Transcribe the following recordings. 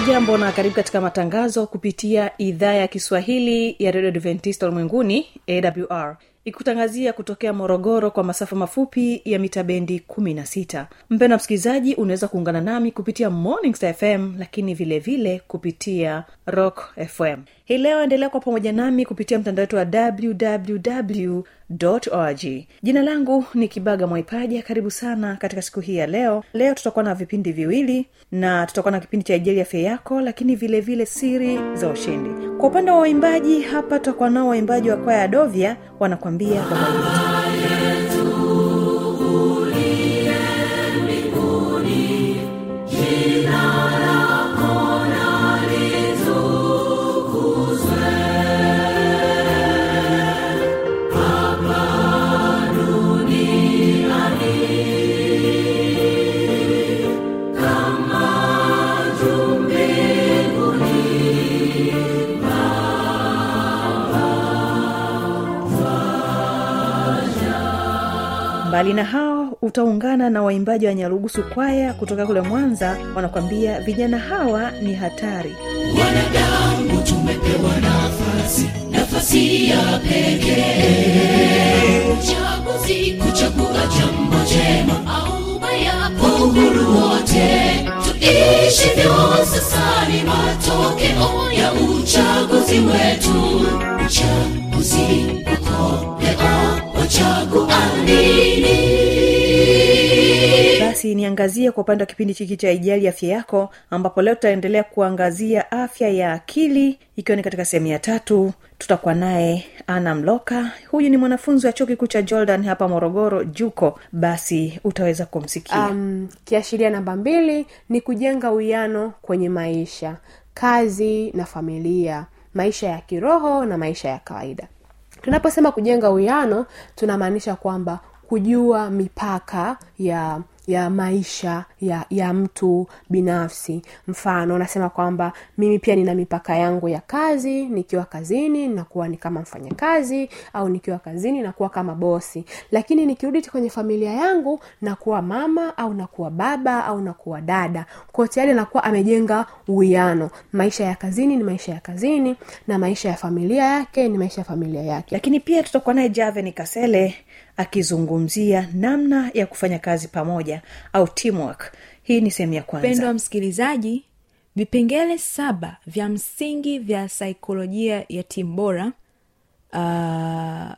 hujambo na karibu katika matangazo kupitia idhaa ya kiswahili ya redio adventista ulimwenguni awr ikutangazia kutokea morogoro kwa masafa mafupi ya mita bendi 16 mpendo msikilizaji unaweza kuungana nami kupitia morning Star fm lakini vile vile kupitia rock fm hii leo endelea kwa pamoja nami kupitia mtandao wetu wa www org. Jina langu ni kibaga mwaipaja. Karibu sana katika siku hii ya leo. Leo tutakuwa na vipindi viwili na tutakuwa na kipindi cha ijali afya yako lakini vile vile siri za ushindi. Kwa upande wa waimbaji hapa tutakuwa nao waimbaji wa kwaya ya dovya wanakwambia baba mbali na hao utaungana na waimbaji wa nyarugusu kwaya kutoka kule mwanza wanakwambia vijana hawa ni hatari. Wanadamu tumepewa nafasi nafasi ya pekee. Uchaguzi kuchagua jambo jema au baya kwa uhuru wote. Tuishivyo sasa ni matokeo ya uchaguzi wetu. Uchaguzi uko leo wachagua nini basi niangazie kwa upande wa kipindi chiki cha ijali afya yako ambapo leo tutaendelea kuangazia afya ya akili ikiwa ni katika sehemu ya tatu. Tutakuwa naye ana mloka. Huyu ni mwanafunzi wa chuo kikuu cha jordan hapa morogoro juko. Basi utaweza kumsikia. Um, kiashiria namba mbili ni kujenga uwiano kwenye maisha kazi na familia maisha ya kiroho na maisha ya kawaida. Tunaposema kujenga uwiano tunamaanisha kwamba kujua mipaka ya ya maisha ya ya mtu binafsi. Mfano nasema kwamba mimi pia nina mipaka yangu ya kazi nikiwa kazini nakuwa ni kama mfanyakazi au nikiwa kazini nakuwa kama bosi. Lakini nikirudi kwenye familia yangu nakuwa mama au nakuwa baba au nakuwa dada. Kwao tayari nakuwa amejenga uwiano. Maisha ya kazini ni maisha ya kazini na maisha ya familia yake ni maisha ya familia yake. Lakini pia tutakuwa naye javen kasele akizungumzia namna ya kufanya kazi pamoja au teamwork. Hii ni sehemu ya kwanza. Msikilizaji vipengele saba vya msingi vya saikolojia ya timu bora uh,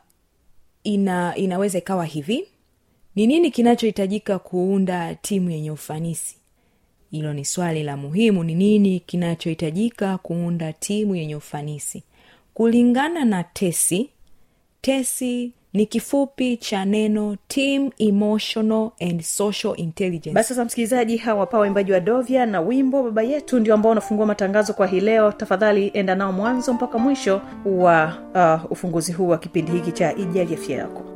ina inaweza ikawa hivi. Ni nini kinachohitajika kuunda timu yenye ufanisi? Hilo ni swali la muhimu. Ni nini kinachohitajika kuunda timu yenye ufanisi? Kulingana na tesi tesi ni kifupi cha neno team emotional and social intelligence. Basi sasa msikilizaji hawa pa waimbaji wa dovya na wimbo baba yetu ndio ambao unafungua matangazo kwa hii leo. Tafadhali enda nao mwanzo mpaka mwisho wa uh, ufunguzi huu wa kipindi hiki cha ijali afya yako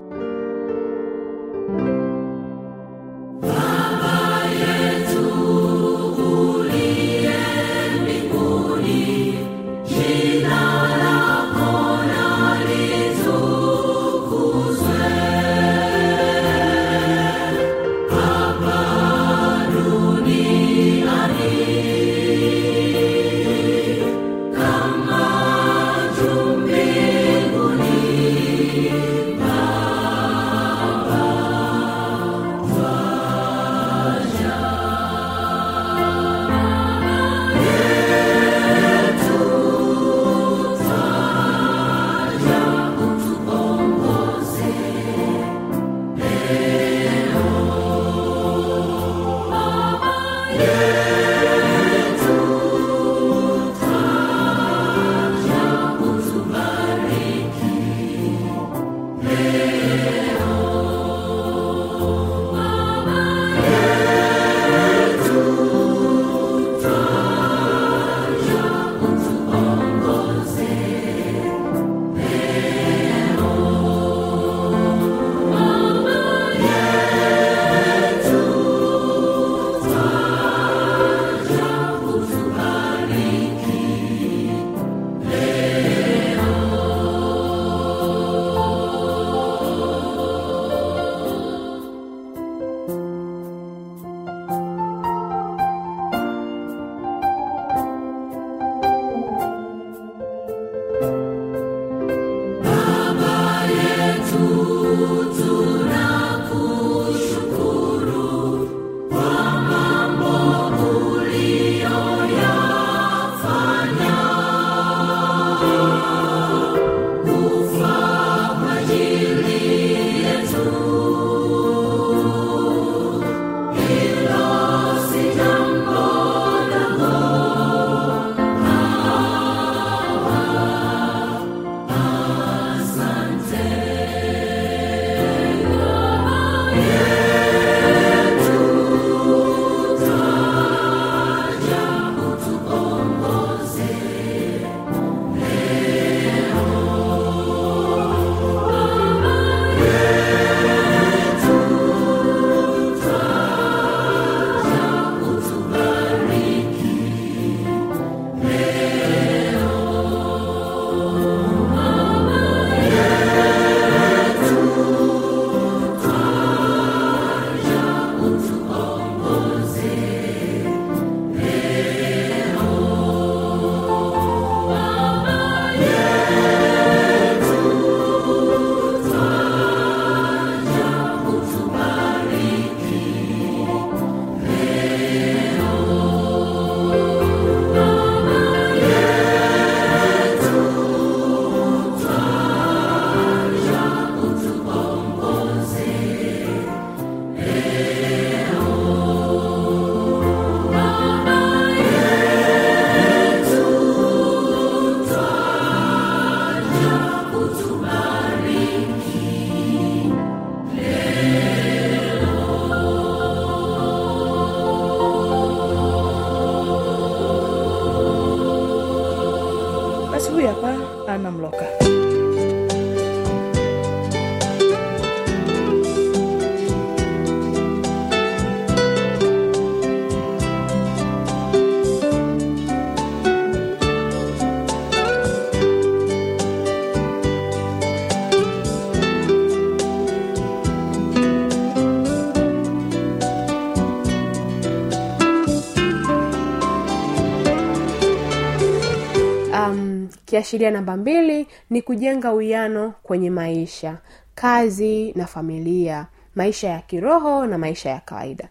kiashiria namba mbili ni kujenga uwiano kwenye maisha kazi na familia maisha ya kiroho na maisha ya kawaida.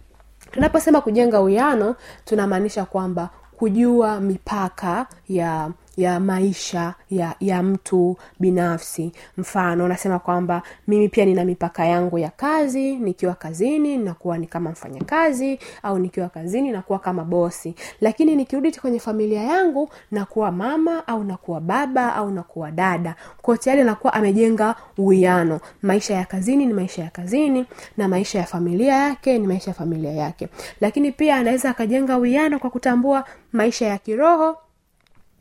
Tunaposema kujenga uwiano tunamaanisha kwamba kujua mipaka ya ya maisha ya ya mtu binafsi. Mfano nasema kwamba mimi pia nina mipaka yangu ya kazi nikiwa kazini nakuwa ni kama mfanyakazi au nikiwa kazini nakuwa kama bosi. Lakini nikirudi kwenye familia yangu nakuwa mama au nakuwa baba au nakuwa dada. Kwao tayari nakuwa amejenga uwiano. Maisha ya kazini ni maisha ya kazini na maisha ya familia yake ni maisha ya familia yake. Lakini pia anaweza akajenga uwiano kwa kutambua maisha ya kiroho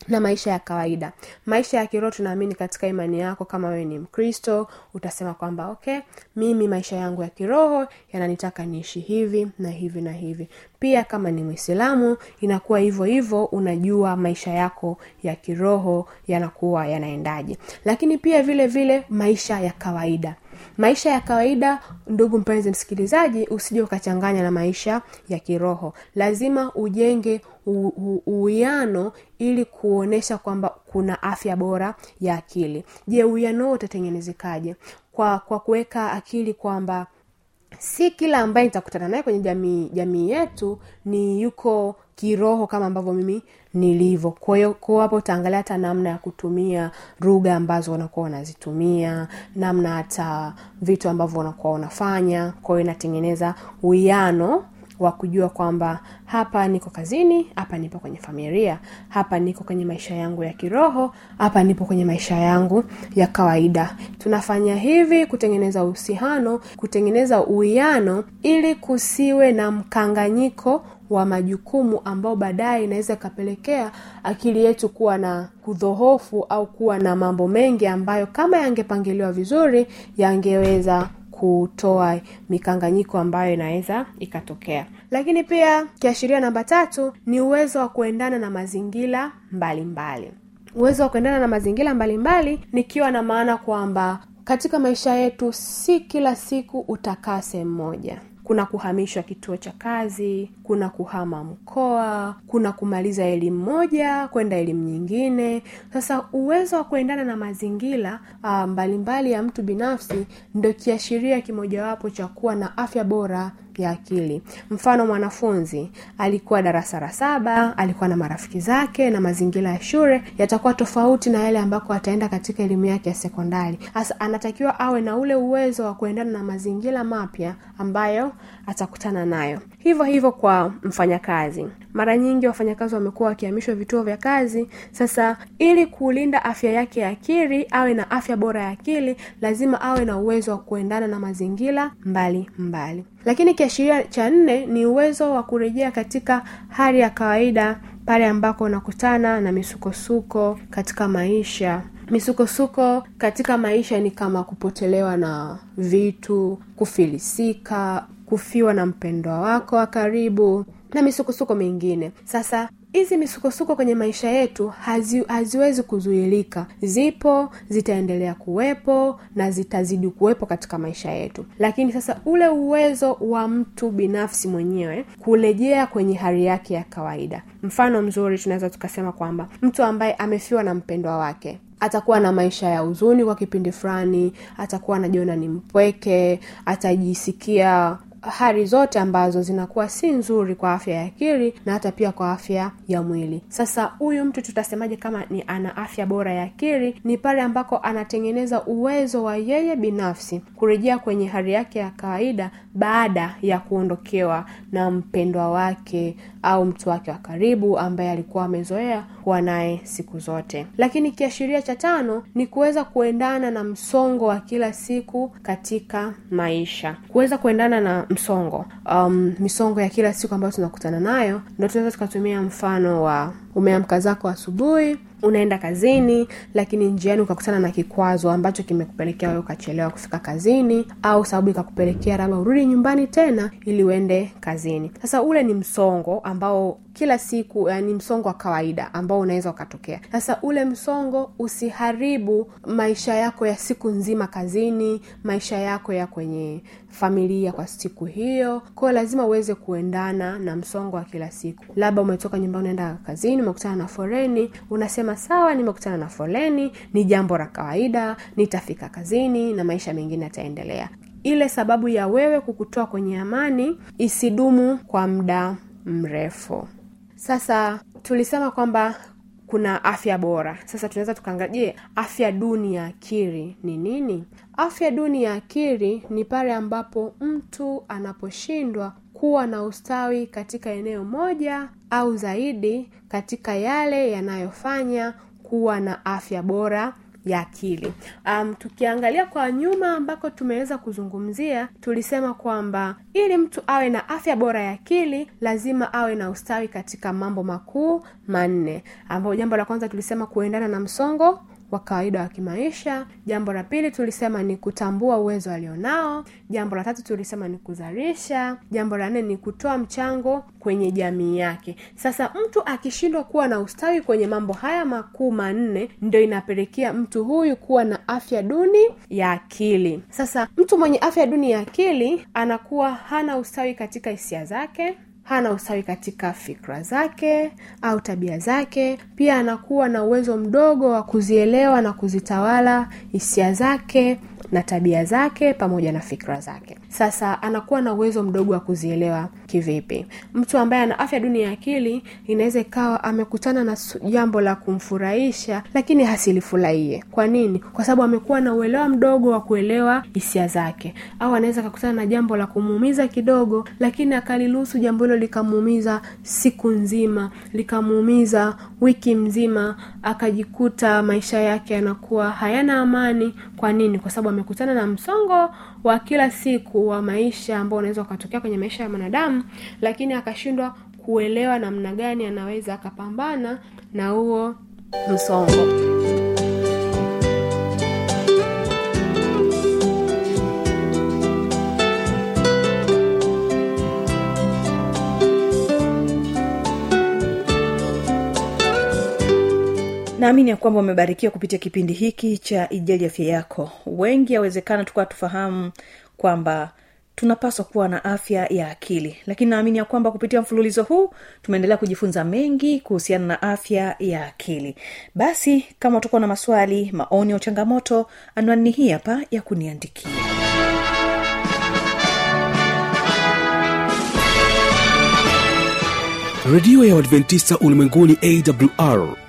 na maisha ya kawaida. Maisha ya kiroho tunaamini katika imani yako kama wewe ni mkristo utasema kwamba okay mimi maisha yangu ya kiroho yananitaka niishi hivi na hivi na hivi. Pia kama ni mwislamu inakuwa hivyo hivyo unajua maisha yako ya kiroho yanakuwa yanaendaje. Lakini pia vile vile maisha ya kawaida maisha ya kawaida ndugu mpenzi msikilizaji usije ukachanganya na maisha ya kiroho. Lazima ujenge uwiano ili kuonesha kwamba kuna afya bora ya akili. Je uwiano huo utatengenezekaje? Kwa kwa kuweka akili kwamba si kila ambaye nitakutana naye kwenye jamii jamii yetu ni yuko kiroho kama ambavyo mimi nilivyo. Kwa hiyo hapo utaangalia hata namna ya kutumia lugha ambazo wanakuwa wanazitumia namna hata vitu ambavyo wanakuwa wanafanya. Kwa inatengeneza uwiano wa kujua kwamba hapa niko kazini hapa nipo kwenye familia hapa niko kwenye maisha yangu ya kiroho hapa nipo kwenye maisha yangu ya kawaida. Tunafanya hivi kutengeneza uhusiano kutengeneza uwiano ili kusiwe na mkanganyiko wa majukumu ambao baadaye inaweza ikapelekea akili yetu kuwa na kudhohofu au kuwa na mambo mengi ambayo kama yangepangiliwa vizuri yangeweza kutoa mikanganyiko ambayo inaweza ikatokea. Lakini pia kiashiria namba tatu ni uwezo wa kuendana na mazingira mbalimbali. Uwezo wa kuendana na mazingira mbalimbali nikiwa na maana kwamba katika maisha yetu si kila siku utakaa sehemu moja kuna kuhamishwa kituo cha kazi kuna kuhama mkoa kuna kumaliza elimu moja kwenda elimu nyingine. Sasa uwezo wa kuendana na mazingira mbalimbali mbalimbali ya mtu binafsi ndo kiashiria kimojawapo cha kuwa na afya bora ya akili. Mfano mwanafunzi alikuwa darasa la saba alikuwa na marafiki zake na mazingira ya shule yatakuwa tofauti na yale ambako ataenda katika elimu yake ya sekondari. Hasa anatakiwa awe na ule uwezo wa kuendana na mazingira mapya ambayo atakutana nayo. Hivyo hivyo kwa mfanyakazi. Mara nyingi wafanyakazi wamekuwa wakihamishwa vituo vya kazi. Sasa ili kulinda afya yake ya akili awe na afya bora ya akili lazima awe na uwezo wa kuendana na mazingira mbali mbali. Lakini kiashiria cha nne ni uwezo wa kurejea katika hali ya kawaida pale ambako unakutana na misukosuko katika maisha. Misukosuko katika maisha ni kama kupotelewa na vitu kufilisika kufiwa na mpendwa wako wa karibu na misukosuko mingine. Sasa hizi misukosuko kwenye maisha yetu hazi, haziwezi kuzuilika. Zipo zitaendelea kuwepo na zitazidi kuwepo katika maisha yetu. Lakini sasa ule uwezo wa mtu binafsi mwenyewe kurejea kwenye hali yake ya kawaida. Mfano mzuri tunaweza tukasema kwamba mtu ambaye amefiwa na mpendwa wake atakuwa na maisha ya huzuni kwa kipindi fulani atakuwa anajiona ni mpweke atajisikia hali zote ambazo zinakuwa si nzuri kwa afya ya akili na hata pia kwa afya ya mwili. Sasa huyu mtu tutasemaje kama ni ana afya bora ya akili? Ni pale ambako anatengeneza uwezo wa yeye binafsi kurejea kwenye hali yake ya kawaida baada ya kuondokewa na mpendwa wake au mtu wake wa karibu ambaye alikuwa amezoea kuwa naye siku zote. Lakini kiashiria cha tano ni kuweza kuendana na msongo wa kila siku katika maisha. Kuweza kuendana na msongo um, misongo ya kila siku ambayo tunakutana nayo ndo tunaweza tukatumia mfano wa umeamka zako asubuhi unaenda kazini lakini njiani ukakutana na kikwazo ambacho kimekupelekea wewe ukachelewa kufika kazini au sababu ikakupelekea labda urudi nyumbani tena ili uende kazini. Sasa ule ni msongo ambao kila siku yani msongo wa kawaida ambao unaweza ukatokea. Sasa ule msongo usiharibu maisha yako ya siku nzima kazini maisha yako ya kwenye familia kwa siku hiyo. Kwayo lazima uweze kuendana na msongo wa kila siku. Labda umetoka nyumbani unaenda kazini umekutana na foreni unasema sawa nimekutana na foleni ni jambo la kawaida nitafika kazini na maisha mengine yataendelea. Ile sababu ya wewe kukutoa kwenye amani isidumu kwa muda mrefu sasa tulisema kwamba kuna afya bora. Sasa tunaweza tukaangalia afya duni ya akili ni nini? Afya duni ya akili ni pale ambapo mtu anaposhindwa kuwa na ustawi katika eneo moja au zaidi katika yale yanayofanya kuwa na afya bora ya akili. Um, tukiangalia kwa nyuma ambako tumeweza kuzungumzia tulisema kwamba ili mtu awe na afya bora ya akili lazima awe na ustawi katika mambo makuu manne. Ambayo jambo la kwanza tulisema kuendana na msongo wa kawaida wa kimaisha. Jambo la pili tulisema ni kutambua uwezo alionao. Jambo la tatu tulisema ni kuzalisha. Jambo la nne ni kutoa mchango kwenye jamii yake. Sasa mtu akishindwa kuwa na ustawi kwenye mambo haya makuu manne ndio inapelekea mtu huyu kuwa na afya duni ya akili. Sasa mtu mwenye afya duni ya akili anakuwa hana ustawi katika hisia zake hana ustawi katika fikra zake au tabia zake pia anakuwa na uwezo mdogo wa kuzielewa na kuzitawala hisia zake na tabia zake pamoja na fikra zake sasa anakuwa na uwezo mdogo wa kuzielewa kivipi. Mtu ambaye ana afya duni ya akili inaweza ikawa amekutana na jambo la kumfurahisha lakini hasilifurahie. Kwa nini? Kwa sababu amekuwa na uelewa mdogo wa kuelewa hisia zake. Au anaweza akakutana na jambo la kumuumiza kidogo lakini akaliruhusu jambo hilo likamuumiza siku nzima likamuumiza wiki mzima akajikuta maisha yake yanakuwa hayana amani. Kwa nini? Kwa sababu amekutana na msongo wa kila siku wa maisha ambao unaweza ukatokea kwenye maisha ya mwanadamu lakini akashindwa kuelewa namna gani anaweza akapambana na huo msongo. Naamini ya kwamba umebarikiwa kupitia kipindi hiki cha ijali afya yako. Wengi awezekana tukawa tufahamu kwamba tunapaswa kuwa na afya ya akili. Lakini naamini ya kwamba kupitia mfululizo huu tumeendelea kujifunza mengi kuhusiana na afya ya akili. Basi kama utakuwa na maswali maoni au changamoto anwani hii hapa ya kuniandikia. Redio ya uadventista ulimwenguni awr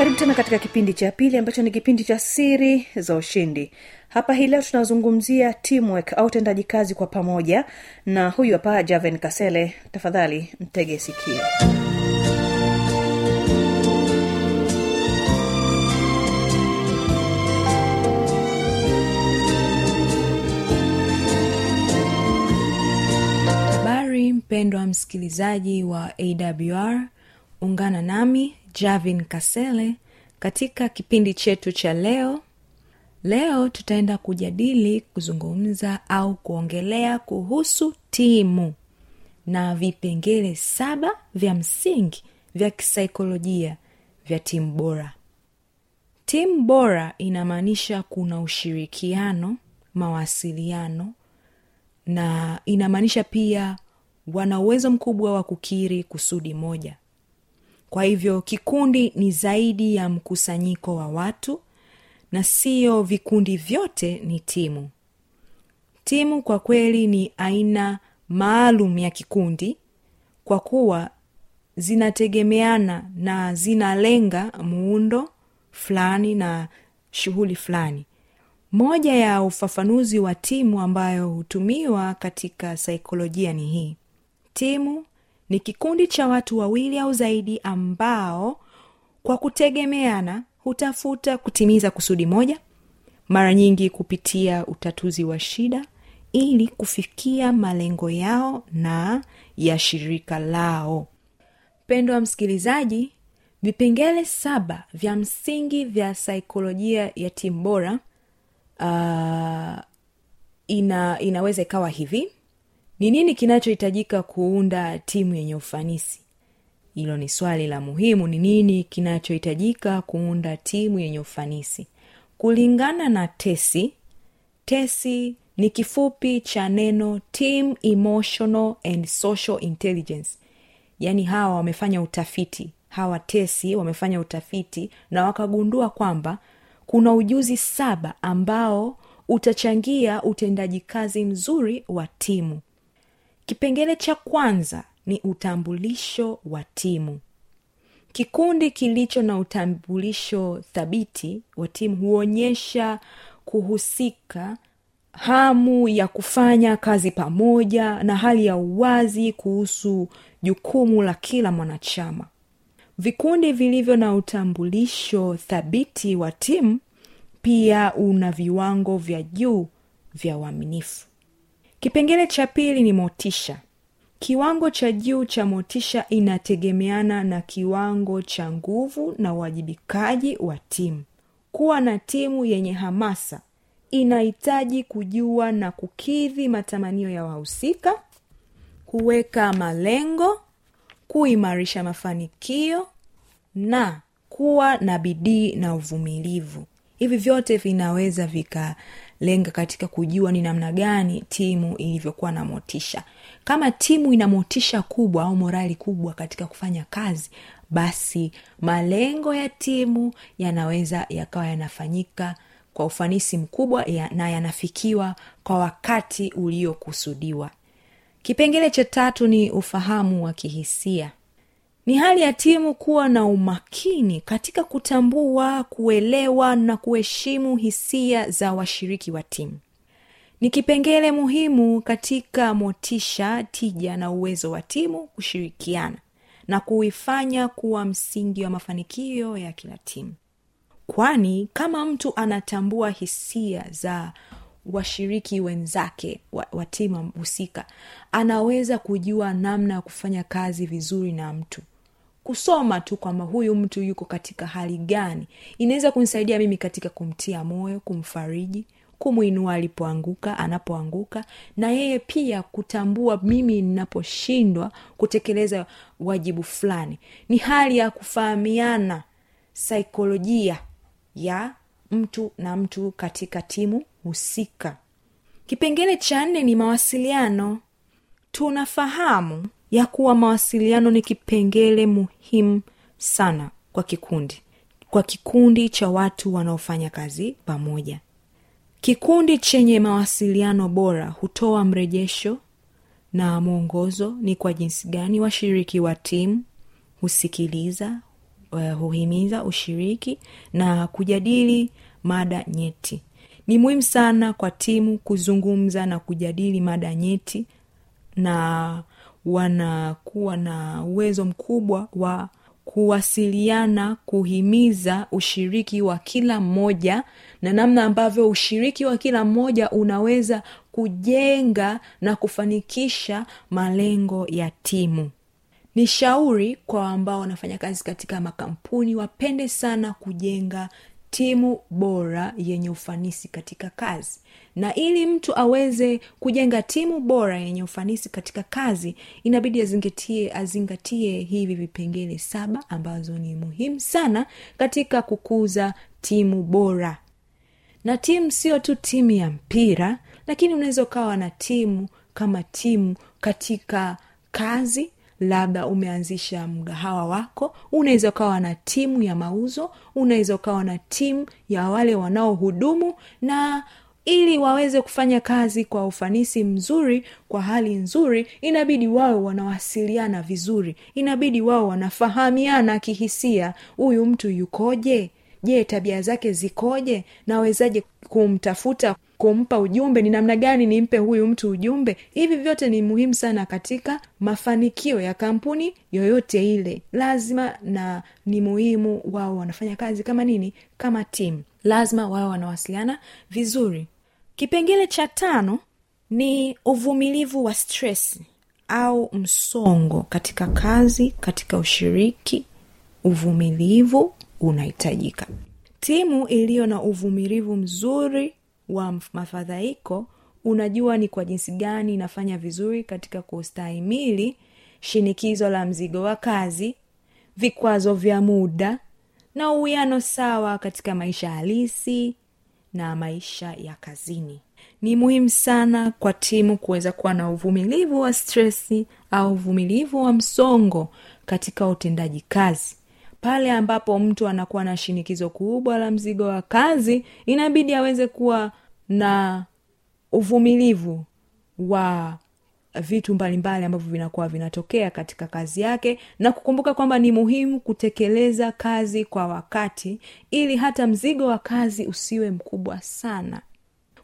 karibu tena katika kipindi cha pili ambacho ni kipindi cha siri za ushindi. Hapa hii leo tunazungumzia teamwork au utendaji kazi kwa pamoja. Na huyu hapa javen kasele tafadhali mtege sikio. Habari mpendwa msikilizaji wa awr ungana nami javin kasele katika kipindi chetu cha leo. Leo tutaenda kujadili kuzungumza au kuongelea kuhusu timu na vipengele saba vya msingi vya kisaikolojia vya timu bora. Timu bora inamaanisha kuna ushirikiano mawasiliano na inamaanisha pia wana uwezo mkubwa wa kukiri kusudi moja kwa hivyo kikundi ni zaidi ya mkusanyiko wa watu na siyo vikundi vyote ni timu. Timu kwa kweli ni aina maalum ya kikundi kwa kuwa zinategemeana na zinalenga muundo fulani na shughuli fulani. Moja ya ufafanuzi wa timu ambayo hutumiwa katika saikolojia ni hii. Timu ni kikundi cha watu wawili au zaidi ambao kwa kutegemeana hutafuta kutimiza kusudi moja mara nyingi kupitia utatuzi wa shida ili kufikia malengo yao na ya shirika lao. Mpendo wa msikilizaji vipengele saba vya msingi vya saikolojia ya timu bora uh, ina inaweza ikawa hivi ni nini kinachohitajika kuunda timu yenye ufanisi? Hilo ni swali la muhimu. Ni nini kinachohitajika kuunda timu yenye ufanisi? Kulingana na tesi tesi ni kifupi cha neno team emotional and social intelligence. Yaani hawa wamefanya utafiti. Hawa tesi wamefanya utafiti na wakagundua kwamba kuna ujuzi saba ambao utachangia utendaji kazi mzuri wa timu kipengele cha kwanza ni utambulisho wa timu. Kikundi kilicho na utambulisho thabiti wa timu huonyesha kuhusika hamu ya kufanya kazi pamoja na hali ya uwazi kuhusu jukumu la kila mwanachama. Vikundi vilivyo na utambulisho thabiti wa timu pia una viwango vya juu vya uaminifu kipengele cha pili ni motisha. Kiwango cha juu cha motisha inategemeana na kiwango cha nguvu na uwajibikaji wa timu. Kuwa na timu yenye hamasa inahitaji kujua na kukidhi matamanio ya wahusika kuweka malengo kuimarisha mafanikio na kuwa na bidii na uvumilivu. Hivi vyote vinaweza vikalenga katika kujua ni namna gani timu ilivyokuwa na motisha. Kama timu ina motisha kubwa au morali kubwa katika kufanya kazi basi malengo ya timu yanaweza yakawa yanafanyika kwa ufanisi mkubwa ya, na yanafikiwa kwa wakati uliokusudiwa. Kipengele cha tatu ni ufahamu wa kihisia ni hali ya timu kuwa na umakini katika kutambua kuelewa na kuheshimu hisia za washiriki wa timu. Ni kipengele muhimu katika motisha tija na uwezo wa timu kushirikiana na kuifanya kuwa msingi wa mafanikio ya kila timu. Kwani kama mtu anatambua hisia za washiriki wenzake wa, wa timu husika anaweza kujua namna ya kufanya kazi vizuri na mtu. Kusoma tu kwamba huyu mtu yuko katika hali gani. Inaweza kunisaidia mimi katika kumtia moyo kumfariji kumwinua alipoanguka anapoanguka na yeye pia kutambua mimi ninaposhindwa kutekeleza wajibu fulani. Ni hali ya kufahamiana saikolojia ya mtu na mtu katika timu husika. Kipengele cha nne ni mawasiliano. Tunafahamu ya kuwa mawasiliano ni kipengele muhimu sana kwa kikundi kwa kikundi cha watu wanaofanya kazi pamoja. Kikundi chenye mawasiliano bora hutoa mrejesho na mwongozo ni kwa jinsi gani washiriki wa timu husikiliza uh, huhimiza ushiriki na kujadili mada nyeti ni muhimu sana kwa timu kuzungumza na kujadili mada nyeti na wanakuwa na uwezo mkubwa wa kuwasiliana kuhimiza ushiriki wa kila mmoja na namna ambavyo ushiriki wa kila mmoja unaweza kujenga na kufanikisha malengo ya timu. Ni shauri kwa ambao wanafanya kazi katika makampuni wapende sana kujenga timu bora yenye ufanisi katika kazi. Na ili mtu aweze kujenga timu bora yenye ufanisi katika kazi inabidi azingatie azingatie hivi vipengele saba ambazo ni muhimu sana katika kukuza timu bora. Na timu sio tu timu ya mpira lakini unaweza ukawa na timu kama timu katika kazi labda umeanzisha mgahawa wako unaweza ukawa na timu ya mauzo unaweza ukawa na timu ya wale wanaohudumu na ili waweze kufanya kazi kwa ufanisi mzuri kwa hali nzuri inabidi wao wanawasiliana vizuri. Inabidi wao wanafahamiana kihisia. Huyu mtu yukoje? Je tabia zake zikoje? Nawezaje kumtafuta kumpa ujumbe ni namna gani nimpe huyu mtu ujumbe? Hivi vyote ni muhimu sana katika mafanikio ya kampuni yoyote ile. Lazima na ni muhimu wao wanafanya kazi kama nini? Kama timu lazima wao wanawasiliana vizuri. Kipengele cha tano ni uvumilivu wa stress au msongo katika kazi katika ushiriki. Uvumilivu unahitajika. Timu iliyo na uvumilivu mzuri wa mafadhaiko unajua ni kwa jinsi gani inafanya vizuri katika kustahimili shinikizo la mzigo wa kazi vikwazo vya muda na uwiano sawa katika maisha halisi na maisha ya kazini. Ni muhimu sana kwa timu kuweza kuwa na uvumilivu wa stresi au uvumilivu wa msongo katika utendaji kazi. Pale ambapo mtu anakuwa na shinikizo kubwa la mzigo wa kazi inabidi aweze kuwa na uvumilivu wa vitu mbalimbali ambavyo vinakuwa vinatokea katika kazi yake. Na kukumbuka kwamba ni muhimu kutekeleza kazi kwa wakati ili hata mzigo wa kazi usiwe mkubwa sana.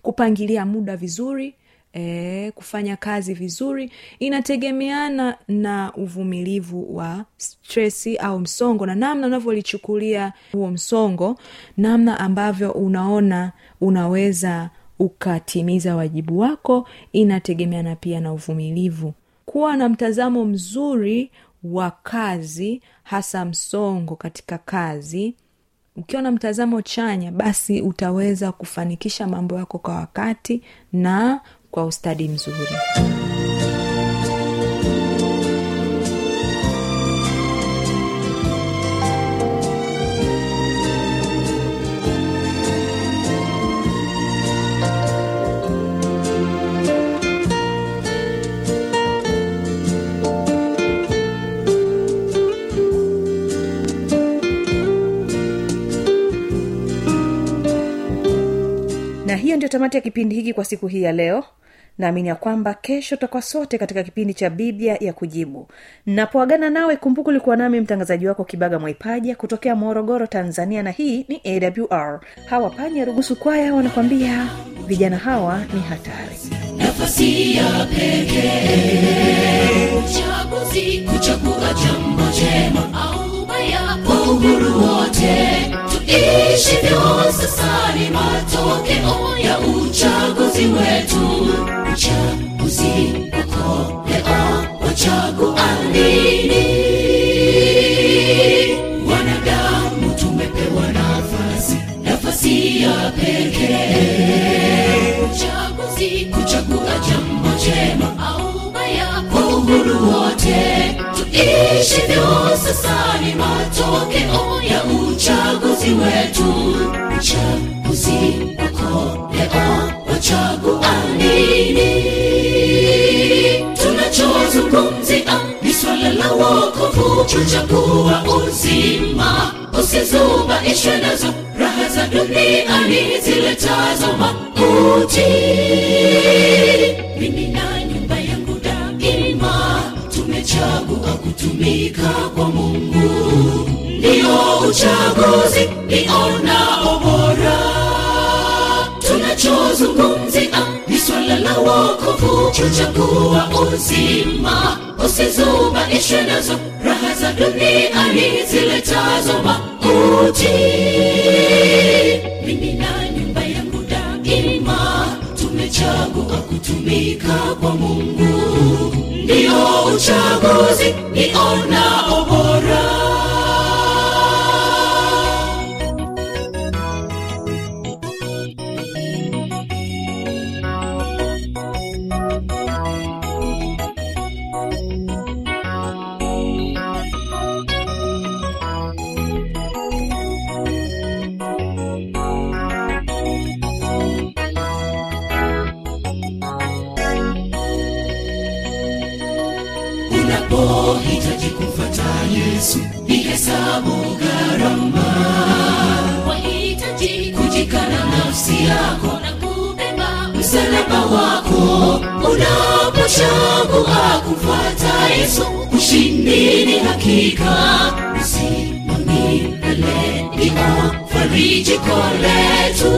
Kupangilia muda vizuri e, kufanya kazi vizuri inategemeana na uvumilivu wa stresi au msongo. Na namna unavyolichukulia huo msongo namna ambavyo unaona unaweza ukatimiza wajibu wako inategemeana pia na uvumilivu. Kuwa na mtazamo mzuri wa kazi hasa msongo katika kazi. Ukiwa na mtazamo chanya basi utaweza kufanikisha mambo yako kwa wakati na kwa ustadi mzuri na hiyo ndio tamati ya kipindi hiki kwa siku hii ya leo. Naamini ya kwamba kesho tutakuwa sote katika kipindi cha biblia ya kujibu. Napoagana nawe kumbuka ulikuwa nami mtangazaji wako kibaga mwaipaja kutokea morogoro tanzania na hii ni awr hawa panya rugusu kwaya wanakwambia vijana hawa ni hatari. Nafasi ya pekee. Uchaguzi kuchagua jambo jema au baya kwa uhuru wote tuishivyo sasa ni matokeo ya uchaguzi wetu. Uchaguzi wako leo wachagua wanadamu tumepewa nafasi nafasi ya pekee. Uchaguzi kuchagua jambo jema au baya kwa uhuru wote. Tuishivyo sasa ni matokeo ya uchaguzi wetu. Uchaguzi wako leo wachagua nini tunachozungumzia ni swala la wokovu. Kuchagua uzima usizubaishwe nazo raha za duniani ziletazo mauti mimi na nyumba yangu daima. Tumechagua kutumika kwa mungu ndiyo uchaguzi niona ubora. Tunachozungumzia ni swala la wokovu kuchagua uzima. Usizubaishwe nazo raha za duniani ziletazo mauti mimi na nyumba yangu daima tumechagua kutumika kwa mungu. Ndiyo uchaguzi niona bora yesu ushindi ni hakika. Uzima milele ndio farijiko letu.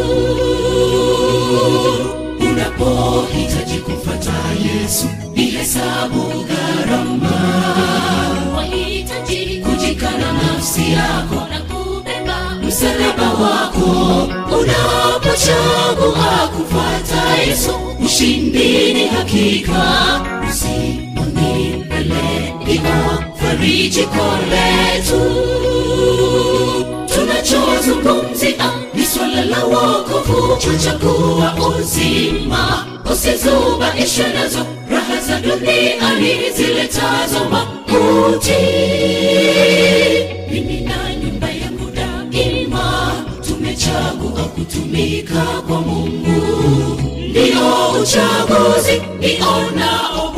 Unapohitaji kumfata yesu ni hesabu gharama. Kujikana nafsi yako na kubeba msalaba wako. Unapochagua kufuata yesu ushindi ni hakika. Uzima milele ndio farijiko letu tunachozungumzia ni swala la wokovu chachagua uzima. Usizubaishwe nazo raha za duniani ziletazo makuti. Mimi na nyumba yangu daima tumechagua kutumika kwa mungu. Ndio uchaguzi nionao